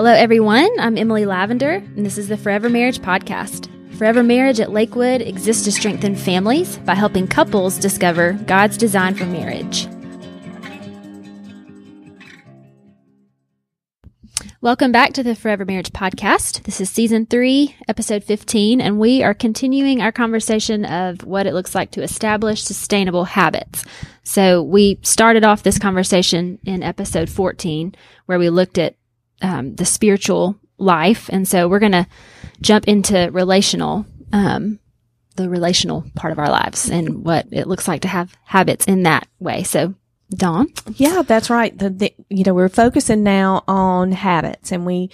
Hello, everyone. I'm Emily Lavender, and this is the Forever Marriage Podcast. Forever Marriage at Lakewood exists to strengthen families by helping couples discover God's design for marriage. Welcome back to the Forever Marriage Podcast. This is season three, episode 15, and we are continuing our conversation of what it looks like to establish sustainable habits. So we started off this conversation in episode 14, where we looked at um, the spiritual life. And so we're going to jump into relational, um, the relational part of our lives and what it looks like to have habits in that way. So Dawn? Yeah, that's right. The, the, you know, we're focusing now on habits and we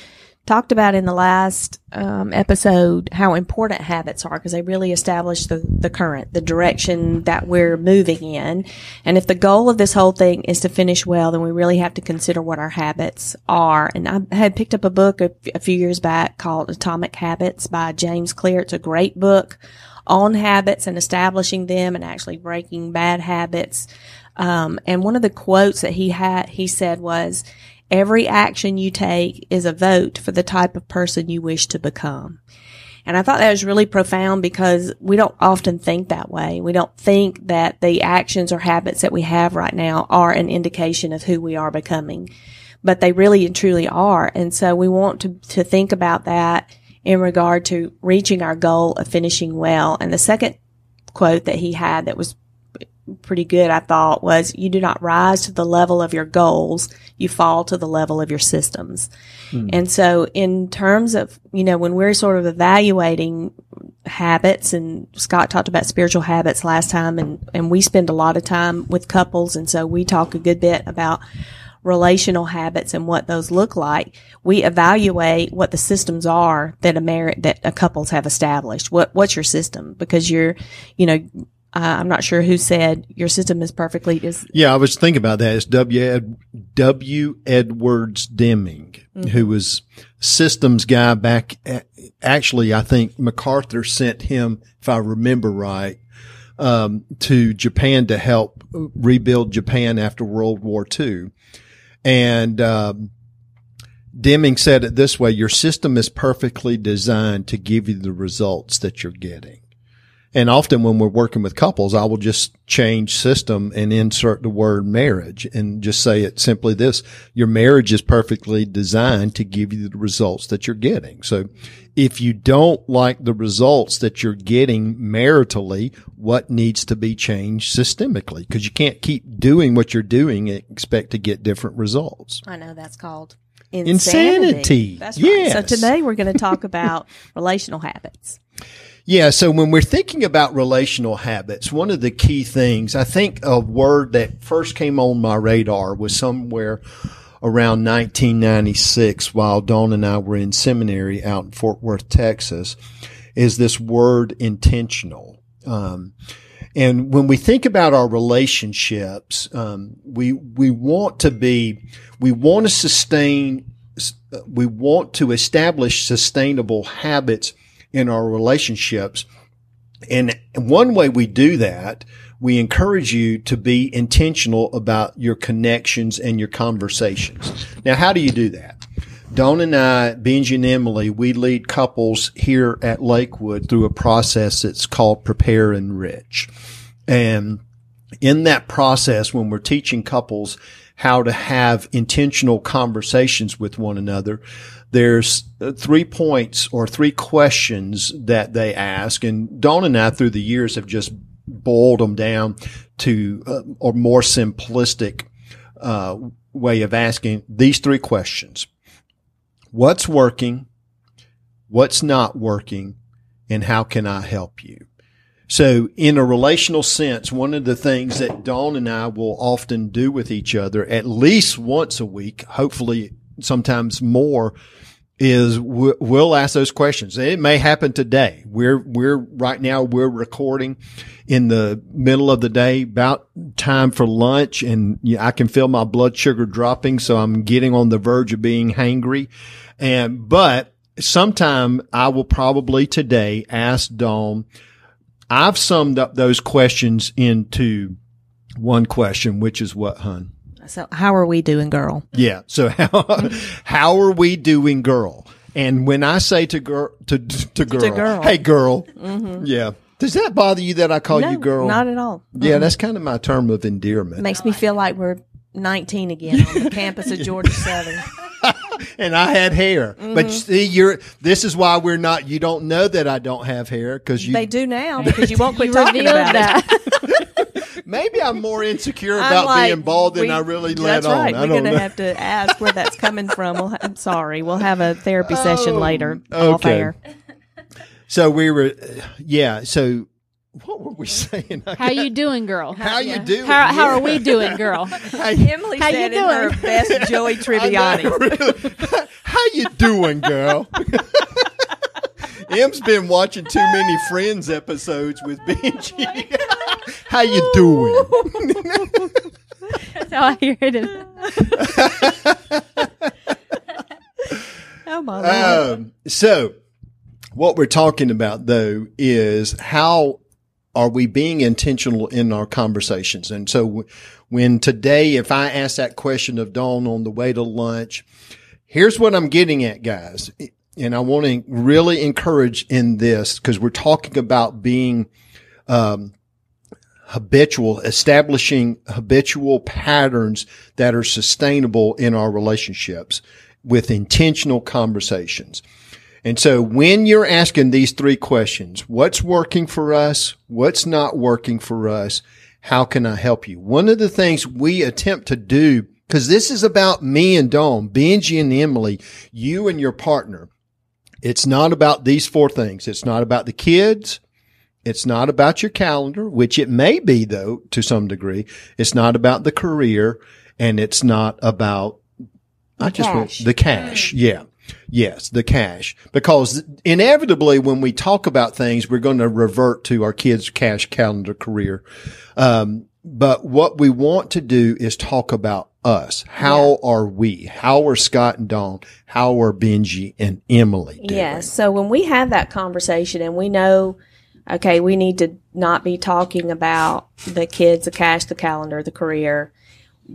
talked about in the last um, episode how important habits are because they really establish the, the current, the direction that we're moving in. And if the goal of this whole thing is to finish well, then we really have to consider what our habits are. And I had picked up a book a, a few years back called Atomic Habits by James Clear. It's a great book on habits and establishing them and actually breaking bad habits. Um, and one of the quotes that he had, he said was, every action you take is a vote for the type of person you wish to become. And I thought that was really profound because we don't often think that way. We don't think that the actions or habits that we have right now are an indication of who we are becoming, but they really and truly are. And so we want to, to think about that in regard to reaching our goal of finishing well. And the second quote that he had that was pretty good, I thought, was you do not rise to the level of your goals, you fall to the level of your systems. Mm. And so in terms of, you know, when we're sort of evaluating habits and Scott talked about spiritual habits last time and, and we spend a lot of time with couples. And so we talk a good bit about relational habits and what those look like. We evaluate what the systems are that a marriage, that a couples have established. What, what's your system? Because you're, you know, uh, I'm not sure who said your system is perfectly. Is yeah, I was thinking about that. It's W. Ed, w. Edwards Deming, mm-hmm. who was systems guy back. At, actually, I think MacArthur sent him, if I remember right, um, to Japan to help rebuild Japan after World War II, and. Um, Deming said it this way, your system is perfectly designed to give you the results that you're getting. And often when we're working with couples, I will just change system and insert the word marriage and just say it simply this. Your marriage is perfectly designed to give you the results that you're getting. So if you don't like the results that you're getting maritally, what needs to be changed systemically? Because you can't keep doing what you're doing and expect to get different results. I know that's called insanity. insanity. That's right. Yes. So today we're going to talk about relational habits. Yeah. So when we're thinking about relational habits, one of the key things, I think a word that first came on my radar was somewhere around 1996 while Dawn and I were in seminary out in Fort Worth, Texas, is this word intentional. Um, and when we think about our relationships, um, we we want to be, we want to sustain, we want to establish sustainable habits in our relationships. And one way we do that, we encourage you to be intentional about your connections and your conversations. Now, how do you do that? Dawn and I, Benji and Emily, we lead couples here at Lakewood through a process that's called Prepare Enrich. And in that process, when we're teaching couples how to have intentional conversations with one another, there's three points or three questions that they ask. And Dawn and I through the years have just boiled them down to uh, a more simplistic uh, way of asking these three questions. What's working? What's not working? And how can I help you? So in a relational sense, one of the things that Dawn and I will often do with each other at least once a week, hopefully sometimes more, is we'll ask those questions. It may happen today. We're, we're right now, we're recording in the middle of the day, about time for lunch. And I can feel my blood sugar dropping. So I'm getting on the verge of being hangry. And, but sometime I will probably today ask Dawn, I've summed up those questions into one question, which is what, hun? So how are we doing, girl? Yeah. So how how are we doing, girl? And when I say to girl to to girl, girl. hey girl, yeah. Does that bother you that I call you girl? Not at all. yeah, that's kind of my term of endearment. Makes me feel like we're 19 again on the campus of Georgia Southern. and I had hair, Mm-hmm. but see, you're. This is why we're not. You don't know that I don't have hair because you. They do now because you won't quit You talking revealed about it. That. Maybe I'm more insecure I'm about like, being bald than we- I really let That's on. right. I We're don't going to have to ask where that's coming from. We'll ha- I'm sorry. We'll have a therapy oh, session later. Oh, okay. So we were, yeah. So what were we saying? How you doing, girl? How you doing? How, how are we doing, girl? Emily How you said in her best Joey Tribbiani. really. How you doing, girl? M's been watching too many Friends episodes with Benji. How you doing? That's how I hear it. Oh my lord. Um, so, what we're talking about though is how are we being intentional in our conversations? And so, when today, if I ask that question of Dawn on the way to lunch, here's what I'm getting at, guys. And I want to really encourage in this because we're talking about being, um, habitual, establishing habitual patterns that are sustainable in our relationships with intentional conversations. And so when you're asking these three questions, what's working for us? What's not working for us? How can I help you? One of the things we attempt to do, because this is about me and Dawn, Benji and Emily, you and your partner. It's not about these four things. It's not about the kids. It's not about your calendar, which it may be though, to some degree. It's not about the career and it's not about I just want the cash. Yeah. Yes, the cash. Because inevitably when we talk about things, we're going to revert to our kids' cash calendar career. Um, but what we want to do is talk about us. How are we? How are Scott and Dawn? How are Benji and Emily doing? Yes. So when we have that conversation and we know, okay, we need to not be talking about the kids, the cash, the calendar, the career.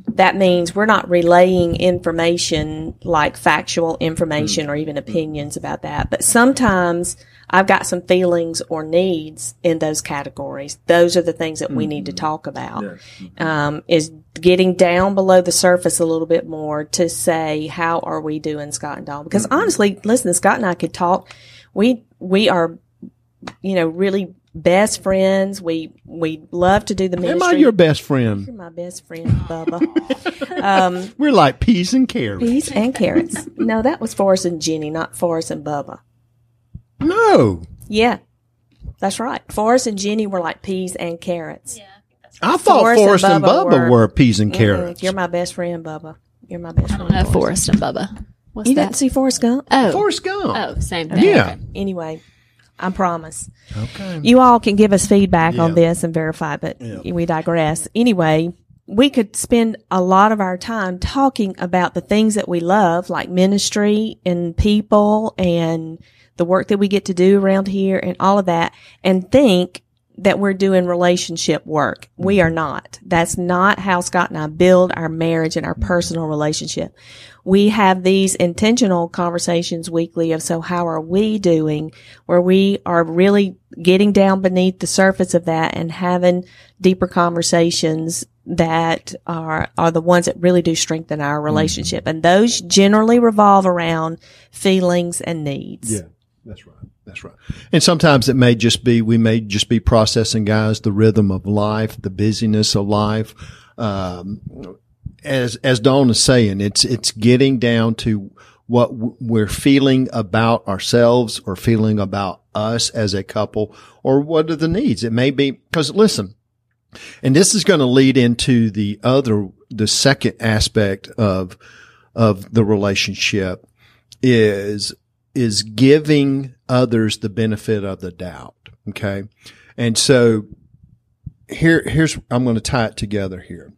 That means we're not relaying information like factual information mm-hmm. or even opinions about that. But sometimes I've got some feelings or needs in those categories. Those are the things that we need to talk about. Um, is getting down below the surface a little bit more to say, how are we doing, Scott and Dawn? Because honestly, listen, Scott and I could talk. We, we are, you know, really best friends. We, we love to do the ministry. Am. I your best friend? You're my best friend, Bubba. um, We're like peas and carrots. peas and carrots. No, that was Forrest and Jenny, not Forrest and Bubba. No. Yeah, that's right. Forrest and Jenny were like peas and carrots. Yeah. I thought Forrest and Forrest and Bubba Bubba, were- were, peas and carrots. You're my best friend, Bubba. You're my best I friend. don't know Forrest and Bubba. What's You that? didn't see Forrest Gump? oh, Forrest Gump. oh, same thing. Yeah. Okay. Anyway, I promise. Okay. You all can give us feedback on this and verify, but Yeah. we digress. Anyway, we could spend a lot of our time talking about the things that we love, like ministry and people and the work that we get to do around here and all of that, and think that we're doing relationship work. We mm-hmm. are not. That's not how Scott and I build our marriage and our mm-hmm. personal relationship. We have these intentional conversations weekly of so how are we doing where we are really getting down beneath the surface of that and having deeper conversations that are are the ones that really do strengthen our mm-hmm. relationship. And those generally revolve around feelings and needs. Yeah, that's right. That's right. And sometimes it may just be, we may just be processing, guys, the rhythm of life, the busyness of life. Um, as, as Dawn is saying, it's, it's getting down to what we're feeling about ourselves or feeling about us as a couple or what are the needs. It may be, cause listen, and this is going to lead into the other, the second aspect of, of the relationship is, is giving others the benefit of the doubt. Okay. And so here, here's, I'm going to tie it together here.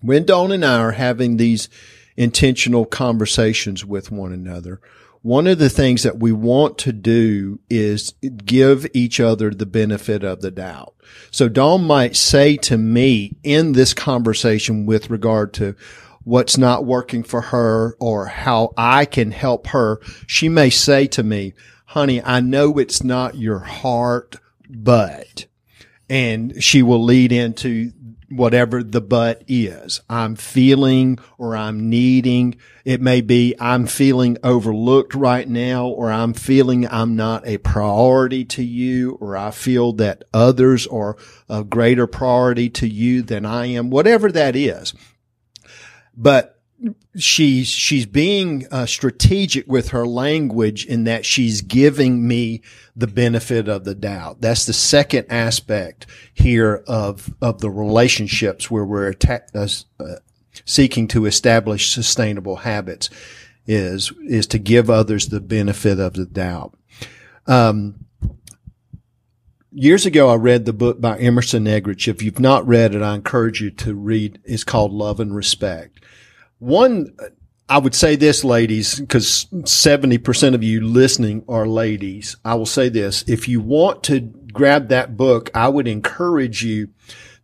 When Dawn and I are having these intentional conversations with one another, one of the things that we want to do is give each other the benefit of the doubt. So Dawn might say to me in this conversation with regard to what's not working for her or how I can help her, she may say to me, honey, I know it's not your heart, but, and she will lead into whatever the but is. I'm feeling or I'm needing. It may be I'm feeling overlooked right now or I'm feeling I'm not a priority to you or I feel that others are a greater priority to you than I am, whatever that is. But she's she's being uh, strategic with her language in that she's giving me the benefit of the doubt. That's the second aspect here of of the relationships where we're atta- uh, uh, seeking to establish sustainable habits is is to give others the benefit of the doubt. Um, years ago, I read the book by Emerson Eggerichs. If you've not read it, I encourage you to read. It's called Love and Respect one, I would say this, ladies, because 70% of you listening are ladies. I will say this. If you want to grab that book, I would encourage you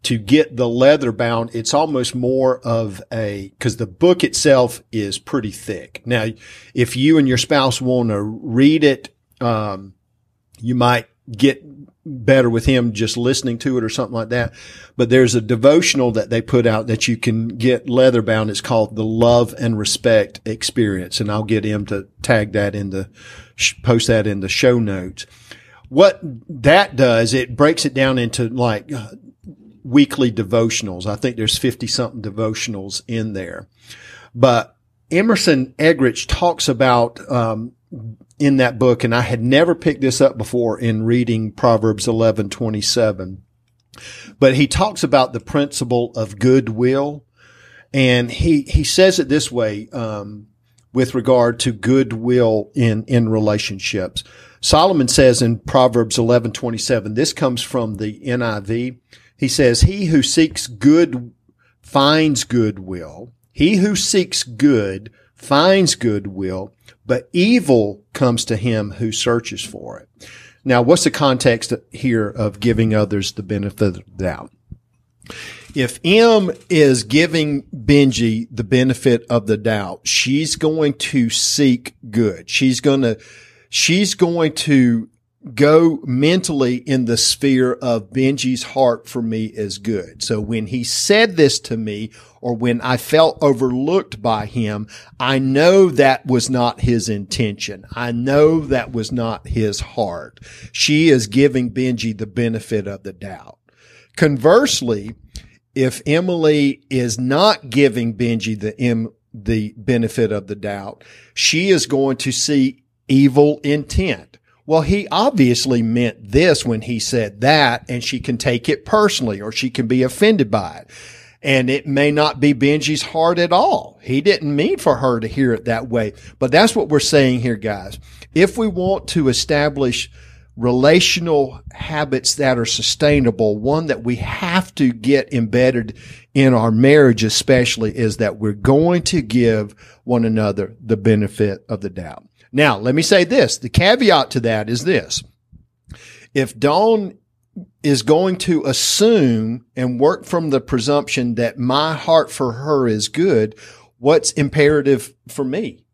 to get the leather bound. It's almost more of a, cause the book itself is pretty thick. Now, if you and your spouse want to read it, um, you might get better with him just listening to it or something like that. But there's a devotional that they put out that you can get leather bound. It's called the Love and Respect Experience. And I'll get him to tag that in the, post that in the show notes. What that does, it breaks it down into like uh, weekly devotionals. I think there's 50 something devotionals in there. But Emerson Eggerichs talks about, um, in that book, and I had never picked this up before in reading Proverbs 11, 27. But he talks about the principle of goodwill. And he, he says it this way, um, with regard to goodwill in, in relationships. Solomon says in Proverbs 11, 27, this comes from the NIV. He says, he who seeks good finds goodwill. He who seeks good finds goodwill, but evil comes to him who searches for it. Now, what's the context here of giving others the benefit of the doubt? If M is giving Benji the benefit of the doubt, she's going to seek good. She's going to, she's going to go mentally in the sphere of Benji's heart for me is good. So when he said this to me or when I felt overlooked by him, I know that was not his intention. I know that was not his heart. She is giving Benji the benefit of the doubt. Conversely, if Emily is not giving Benji the M- the benefit of the doubt, she is going to see evil intent. Well, he obviously meant this when he said that, and she can take it personally or she can be offended by it. And it may not be Benji's heart at all. He didn't mean for her to hear it that way. But that's what we're saying here, guys. If we want to establish relational habits that are sustainable, one that we have to get embedded in our marriage, especially, is that we're going to give one another the benefit of the doubt. Now, let me say this. The caveat to that is this. If Dawn is going to assume and work from the presumption that my heart for her is good, what's imperative for me?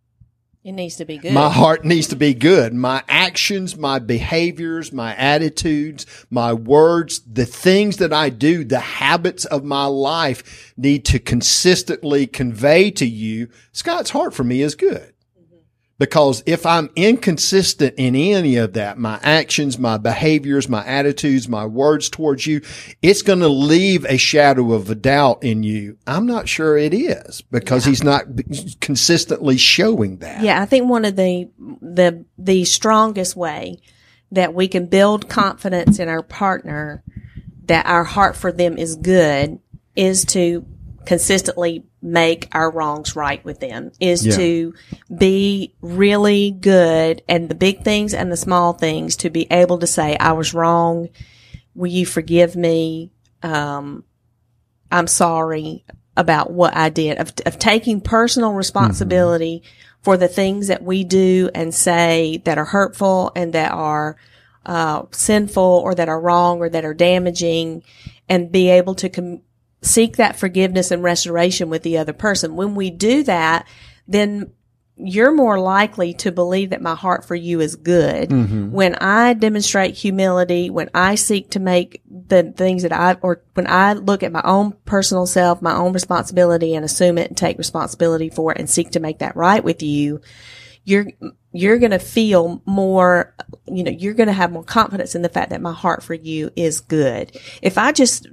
It needs to be good. My heart needs to be good. My actions, my behaviors, my attitudes, my words, the things that I do, the habits of my life need to consistently convey to you, Scott's heart for me is good. Because if I'm inconsistent in any of that, my actions, my behaviors, my attitudes, my words towards you, it's going to leave a shadow of a doubt in you. I'm not sure it is because yeah. he's not consistently showing that. Yeah. I think one of the, the, the strongest way that we can build confidence in our partner that our heart for them is good is to consistently make our wrongs right with them is yeah. to be really good and the big things and the small things to be able to say, I was wrong. Will you forgive me? Um, I'm sorry. about what I did, of, of taking personal responsibility for the things that we do and say that are hurtful and that are uh, sinful or that are wrong or that are damaging and be able to com- seek that forgiveness and restoration with the other person. When we do that, then you're more likely to believe that my heart for you is good. Mm-hmm. When I demonstrate humility, when I seek to make the things that I, or when I look at my own personal self, my own responsibility and assume it and take responsibility for it and seek to make that right with you, you're, you're going to feel more, you know, you're going to have more confidence in the fact that my heart for you is good. If I just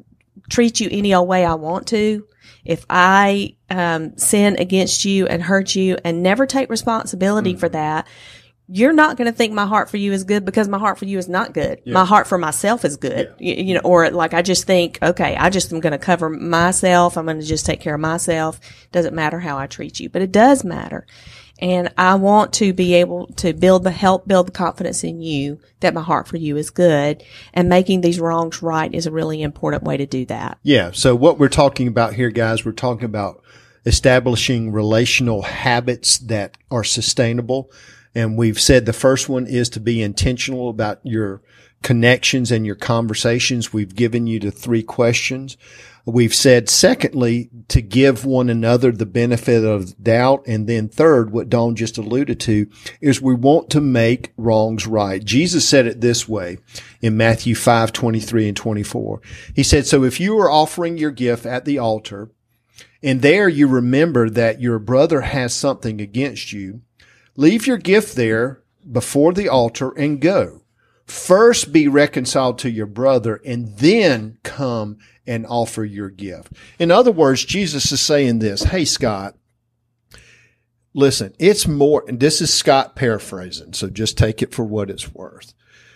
treat you any old way I want to, if I um, sin against you and hurt you and never take responsibility for that, you're not going to think my heart for you is good because my heart for you is not good. My heart for myself is good. You, you know, or like I just think, okay, I just am going to cover myself. I'm going to just take care of myself. Doesn't matter how I treat you, but it does matter. And I want to be able to build the help build the confidence in you that my heart for you is good and making these wrongs right is a really important way to do that. Yeah. So what we're talking about here, guys, we're talking about establishing relational habits that are sustainable. And we've said the first one is to be intentional about your connections and your conversations. We've given you the three questions. We've said secondly, to give one another the benefit of doubt. And then third, what Dawn just alluded to is we want to make wrongs right. Jesus said it this way in Matthew 5, 23 and 24. He said, so if you are offering your gift at the altar and there you remember that your brother has something against you, leave your gift there before the altar and go. First be reconciled to your brother and then come and offer your gift. In other words, Jesus is saying this, Hey, Scott, listen, it's more, and this is Scott paraphrasing. So just take it for what it's worth.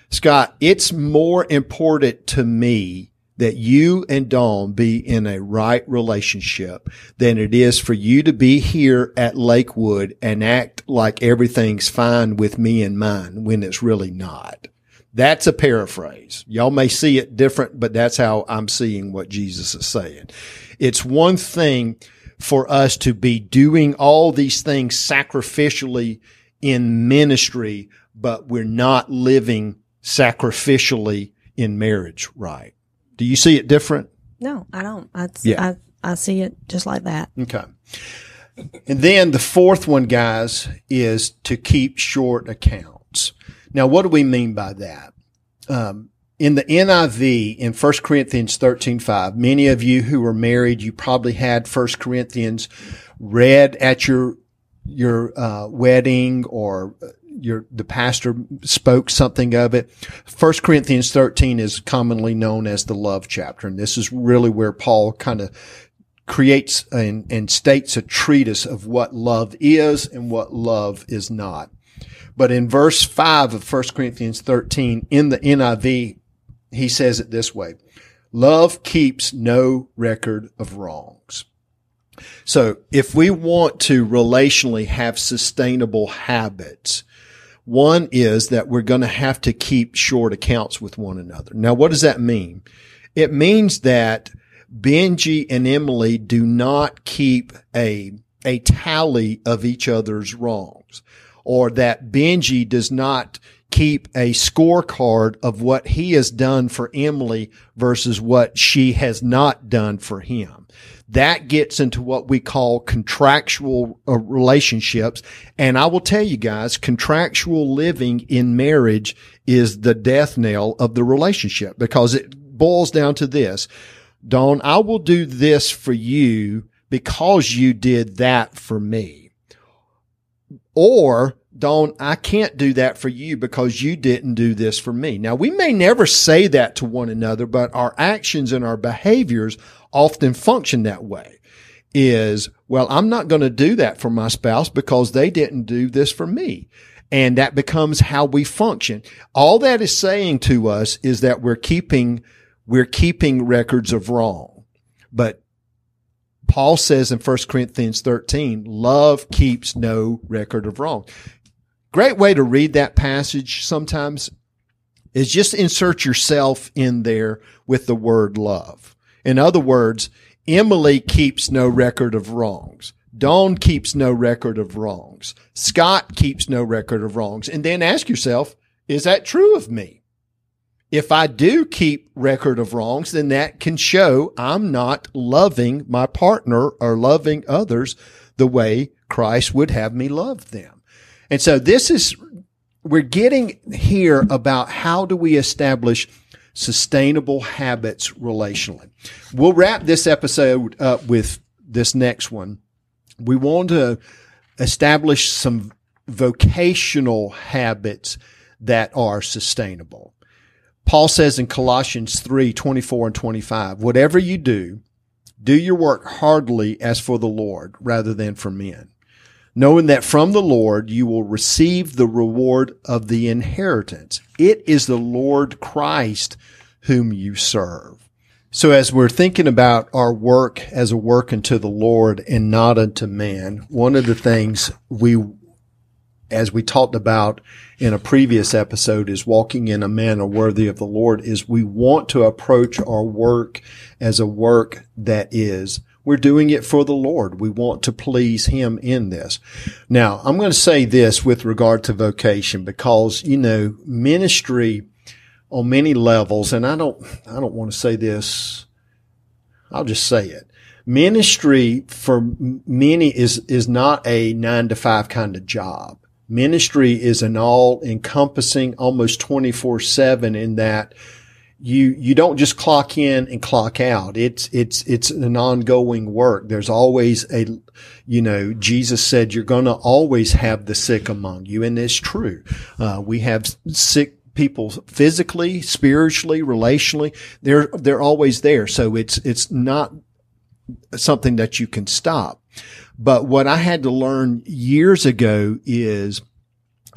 Scott, it's more important to me that you and Dawn be in a right relationship than it is for you to be here at Lakewood and act like everything's fine with me and mine when it's really not. That's a paraphrase. Y'all may see it different, but that's how I'm seeing what Jesus is saying. It's one thing for us to be doing all these things sacrificially in ministry, but we're not living sacrificially in marriage right. Do you see it different? No, I don't. I, Yeah. I, I see it just like that. Okay. And then the fourth one, guys, is to keep short accounts. Now, what do we mean by that? Um, in the NIV in 1 Corinthians 13, 5, many of you who were married, you probably had 1 Corinthians read at your, your, uh, wedding or your, the pastor spoke something of it. 1 Corinthians 13 is commonly known as the love chapter. And this is really where Paul kind of creates and, and states a treatise of what love is and what love is not. But in verse 5 of 1 Corinthians 13 in the NIV, he says it this way. Love keeps no record of wrongs. So if we want to relationally have sustainable habits, one is that we're going to have to keep short accounts with one another. Now, what does that mean? It means that Benji and Emily do not keep a, a tally of each other's wrongs or that Benji does not keep a scorecard of what he has done for Emily versus what she has not done for him. That gets into what we call contractual uh, relationships. And I will tell you guys, contractual living in marriage is the death knell of the relationship because it boils down to this. Dawn, I will do this for you because you did that for me. Or Dawn, I can't do that for you because you didn't do this for me. Now, we may never say that to one another, but our actions and our behaviors often function that way. Is, well, I'm not going to do that for my spouse because they didn't do this for me. And that becomes how we function. All that is saying to us is that we're keeping, we're keeping records of wrong. But Paul says in 1 Corinthians 13, love keeps no record of wrong. Great way to read that passage sometimes is just insert yourself in there with the word love. In other words, Emily keeps no record of wrongs. Dawn keeps no record of wrongs. Scott keeps no record of wrongs. And then ask yourself, is that true of me? If I do keep record of wrongs, then that can show I'm not loving my partner or loving others the way Christ would have me love them. And so this is, we're getting here about how do we establish sustainable habits relationally. We'll wrap this episode up with this next one. We want to establish some vocational habits that are sustainable. Paul says in Colossians 3, 24 and 25, whatever you do, do your work heartily as for the Lord rather than for men, knowing that from the Lord you will receive the reward of the inheritance. It is the Lord Christ whom you serve. So as we're thinking about our work as a work unto the Lord and not unto man, one of the things we as we talked about in a previous episode is walking in a manner worthy of the Lord is we want to approach our work as a work that is we're doing it for the Lord. We want to please Him in this. Now, I'm going to say this with regard to vocation because, you know, ministry on many levels, and I don't, I don't want to say this. I'll just say it. Ministry for many is, is not a nine to five kind of job Ministry is an all encompassing, almost 24 seven in that you, you don't just clock in and clock out. It's, it's, it's an ongoing work. There's always a, you know, Jesus said you're going to always have the sick among you. And it's true. Uh, we have sick people physically, spiritually, relationally. They're, they're always there. So it's, it's not something that you can stop. But what I had to learn years ago is,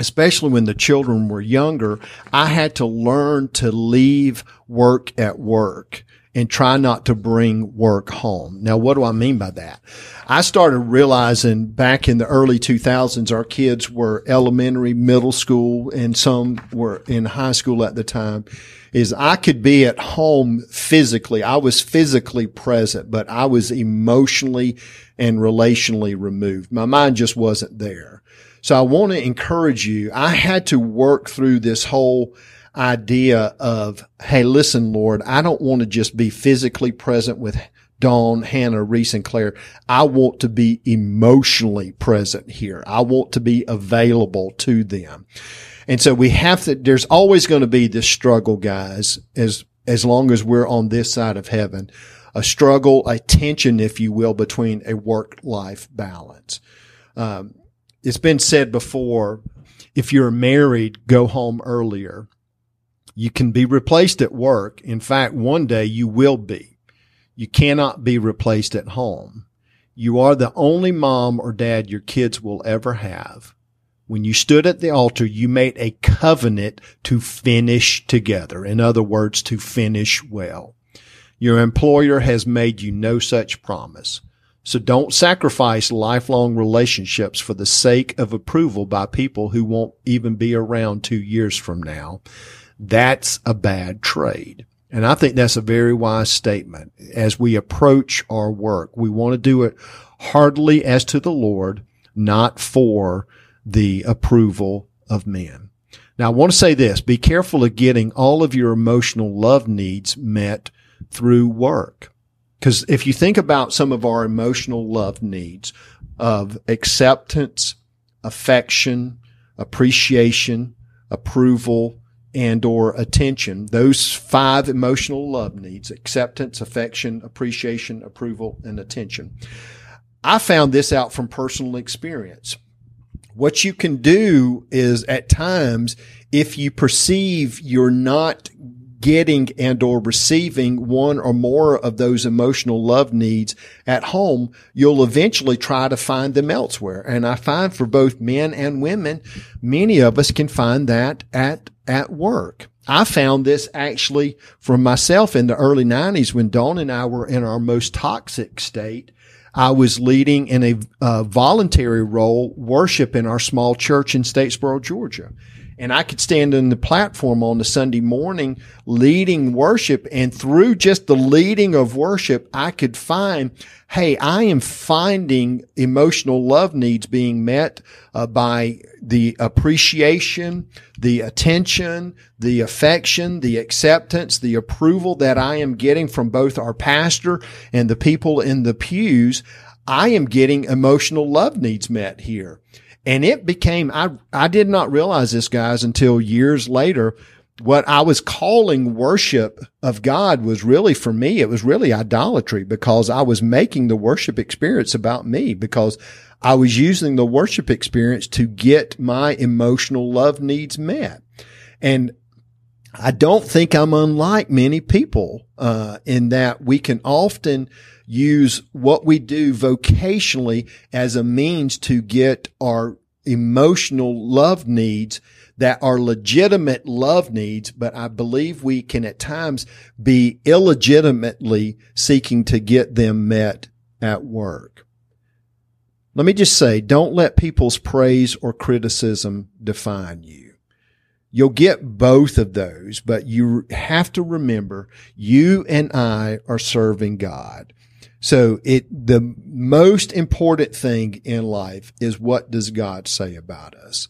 especially when the children were younger, I had to learn to leave work at work and try not to bring work home. Now, what do I mean by that? I started realizing back in the early 2000s, our kids were elementary, middle school, and some were in high school at the time is I could be at home physically. I was physically present, but I was emotionally and relationally removed. My mind just wasn't there. So I want to encourage you. I had to work through this whole idea of, Hey, listen, Lord, I don't want to just be physically present with Dawn, Hannah, Reese, and Claire. I want to be emotionally present here. I want to be available to them. And so we have to, there's always going to be this struggle, guys, as, as long as we're on this side of heaven, a struggle, a tension, if you will, between a work life balance. Um, it's been said before, if you're married, go home earlier. You can be replaced at work. In fact, one day you will be. You cannot be replaced at home. You are the only mom or dad your kids will ever have. When you stood at the altar, you made a covenant to finish together. In other words, to finish well. Your employer has made you no such promise. So don't sacrifice lifelong relationships for the sake of approval by people who won't even be around two years from now. That's a bad trade. And I think that's a very wise statement. As we approach our work, we want to do it heartily as to the Lord, not for the approval of men. Now, I want to say this. Be careful of getting all of your emotional love needs met through work. Because if you think about some of our emotional love needs of acceptance, affection, appreciation, approval, and or attention, those five emotional love needs, acceptance, affection, appreciation, approval, and attention. I found this out from personal experience. What you can do is at times, if you perceive you're not getting and or receiving one or more of those emotional love needs at home, you'll eventually try to find them elsewhere. And I find for both men and women, many of us can find that at, at work. I found this actually from myself in the early nineties when Dawn and I were in our most toxic state. I was leading in a uh, voluntary role worship in our small church in Statesboro, Georgia. And I could stand on the platform on the Sunday morning leading worship. And through just the leading of worship, I could find, Hey, I am finding emotional love needs being met uh, by the appreciation, the attention, the affection, the acceptance, the approval that I am getting from both our pastor and the people in the pews. I am getting emotional love needs met here. And it became, I, I did not realize this guys until years later. What I was calling worship of God was really for me, it was really idolatry because I was making the worship experience about me because I was using the worship experience to get my emotional love needs met. And I don't think I'm unlike many people, uh, in that we can often use what we do vocationally as a means to get our emotional love needs that are legitimate love needs, but I believe we can at times be illegitimately seeking to get them met at work. Let me just say, don't let people's praise or criticism define you. You'll get both of those, but you have to remember you and I are serving God. So it, the most important thing in life is what does God say about us?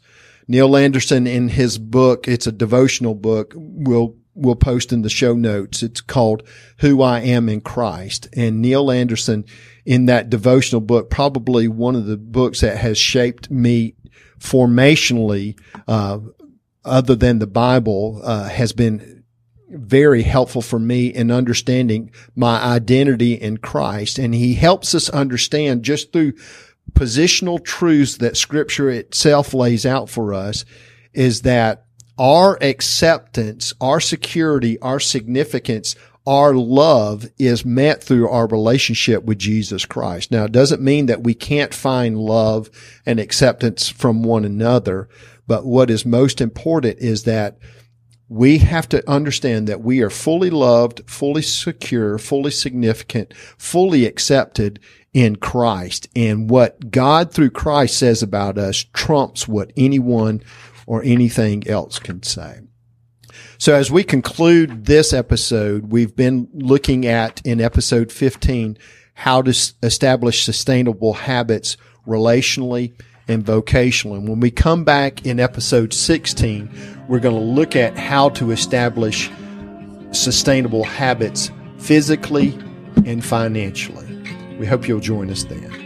Neil Anderson in his book, it's a devotional book, will we'll post in the show notes. It's called Who I Am in Christ. And Neil Anderson in that devotional book, probably one of the books that has shaped me formationally, uh, other than the Bible, uh, has been very helpful for me in understanding my identity in Christ. And he helps us understand just through positional truths that scripture itself lays out for us is that our acceptance, our security, our significance, our love is met through our relationship with Jesus Christ. Now, it doesn't mean that we can't find love and acceptance from one another, but what is most important is that we have to understand that we are fully loved, fully secure, fully significant, fully accepted in Christ. And what God through Christ says about us trumps what anyone or anything else can say. So as we conclude this episode, we've been looking at in episode 15 how to establish sustainable habits relationally and vocational. And when we come back in episode 16, we're going to look at how to establish sustainable habits physically and financially. We hope you'll join us then.